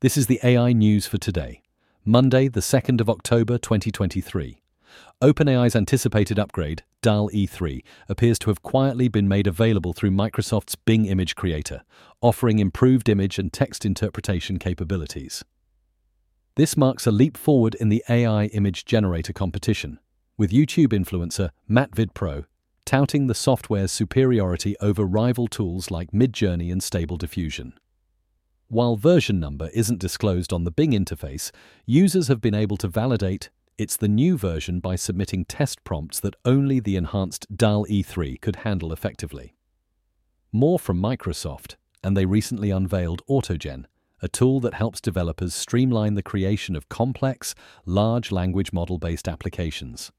This is the AI news for today, Monday, the 2nd of October 2023. OpenAI's anticipated upgrade, DALL-E 3, appears to have quietly been made available through Microsoft's Bing Image Creator, offering improved image and text interpretation capabilities. This marks a leap forward in the AI image generator competition, with YouTube influencer MattVidPro touting the software's superiority over rival tools like Midjourney and Stable Diffusion. While version number isn't disclosed on the Bing interface, users have been able to validate it's the new version by submitting test prompts that only the enhanced DALL-E 3 could handle effectively. More from Microsoft, and they recently unveiled AutoGen, a tool that helps developers streamline the creation of complex, large language model based applications.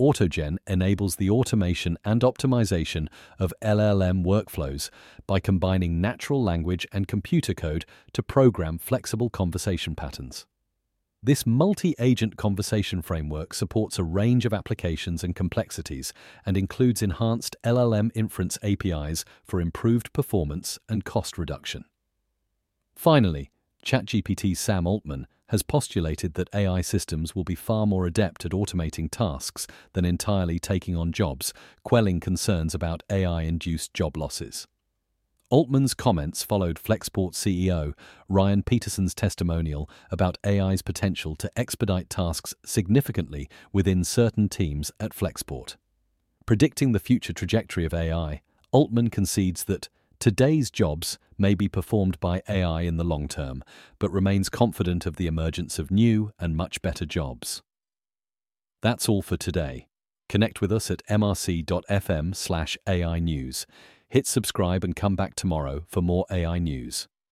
AutoGen enables the automation and optimization of LLM workflows by combining natural language and computer code to program flexible conversation patterns. This multi agent conversation framework supports a range of applications and complexities and includes enhanced LLM inference APIs for improved performance and cost reduction. Finally, ChatGPT's Sam Altman has postulated that AI systems will be far more adept at automating tasks than entirely taking on jobs, quelling concerns about AI induced job losses. Altman's comments followed Flexport CEO Ryan Peterson's testimonial about AI's potential to expedite tasks significantly within certain teams at Flexport. Predicting the future trajectory of AI, Altman concedes that Today's jobs may be performed by AI in the long term, but remains confident of the emergence of new and much better jobs. That's all for today. Connect with us at mrc.fm slash AI News. Hit subscribe and come back tomorrow for more AI news.